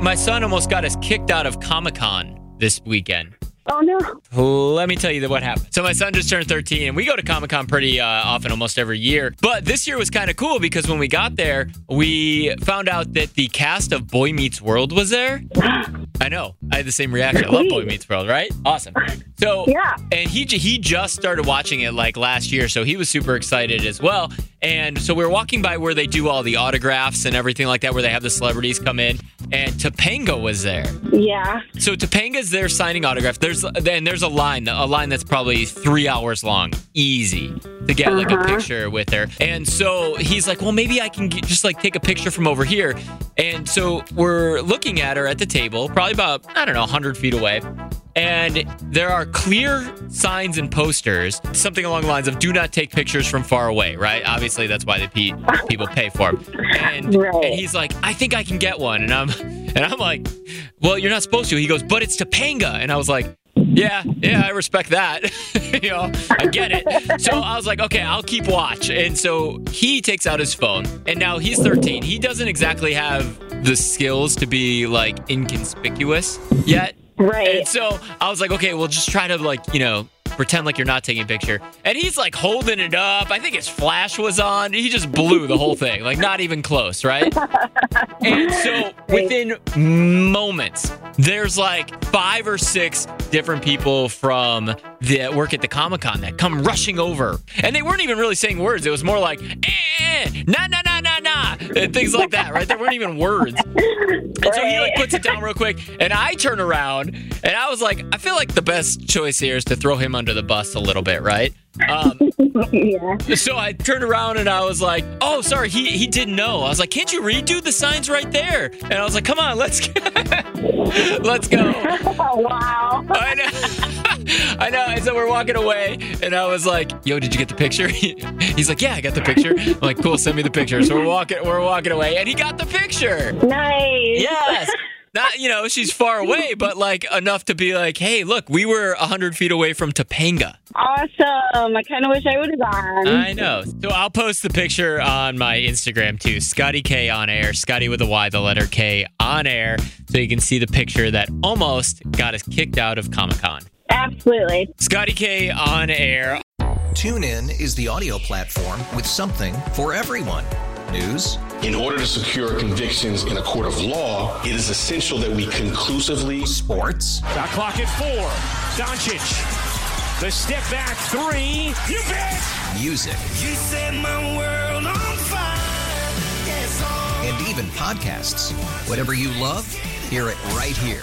my son almost got us kicked out of Comic Con this weekend. Oh no. Let me tell you what happened. So my son just turned 13, and we go to Comic Con pretty uh, often, almost every year. But this year was kind of cool because when we got there, we found out that the cast of Boy Meets World was there. I know. I had the same reaction. I love Boy Meets World, right? Awesome. So Yeah. and he he just started watching it like last year, so he was super excited as well. And so we were walking by where they do all the autographs and everything like that, where they have the celebrities come in, and Topanga was there. Yeah. So Topanga's there signing autographs. There's then there's a line, a line that's probably three hours long, easy to get like a uh-huh. picture with her. And so he's like, well, maybe I can get, just like take a picture from over here. And so we're looking at her at the table, probably about I don't know, 100 feet away. And there are clear signs and posters, something along the lines of "Do not take pictures from far away." Right? Obviously, that's why the pe- people pay for them. And, Right. and he's like, "I think I can get one," and I'm, and I'm like, "Well, you're not supposed to." He goes, "But it's Topanga," and I was like, "Yeah, yeah, I respect that. you know, I get it." So I was like, "Okay, I'll keep watch." And so he takes out his phone, and now he's 13. He doesn't exactly have the skills to be like inconspicuous yet. Right. And so I was like, okay, well, just try to like, you know, pretend like you're not taking a picture. And he's like holding it up. I think his flash was on. He just blew the whole thing, like not even close, right? And so within moments, there's like five or six different people from that work at the Comic Con that come rushing over. And they weren't even really saying words. It was more like, eh, nah, nah, nah, nah, nah, and things like that, right? There weren't even words. And so he like puts it down real quick, and I turn around, and I was like, I feel like the best choice here is to throw him under the bus a little bit, right? Um, yeah. so I turned around and I was like, "Oh, sorry, he he didn't know." I was like, "Can't you redo the signs right there?" And I was like, "Come on, let's let's go." Wow. I know, And so we're walking away, and I was like, "Yo, did you get the picture?" He's like, "Yeah, I got the picture." I'm like, "Cool, send me the picture." So we're walking, we're walking away, and he got the picture. Nice. Yes. Not, you know, she's far away, but like enough to be like, hey, look, we were 100 feet away from Topanga. Awesome. I kind of wish I would have gone. I know. So I'll post the picture on my Instagram too. Scotty K on air. Scotty with a Y, the letter K on air. So you can see the picture that almost got us kicked out of Comic Con. Absolutely. Scotty K on air. TuneIn is the audio platform with something for everyone. News, In order to secure convictions in a court of law, it is essential that we conclusively sports, Shot clock at four. Doncic. The step back three. You bet. music, You set my world on fire. Yes, and even podcasts. Whatever you love, hear it right here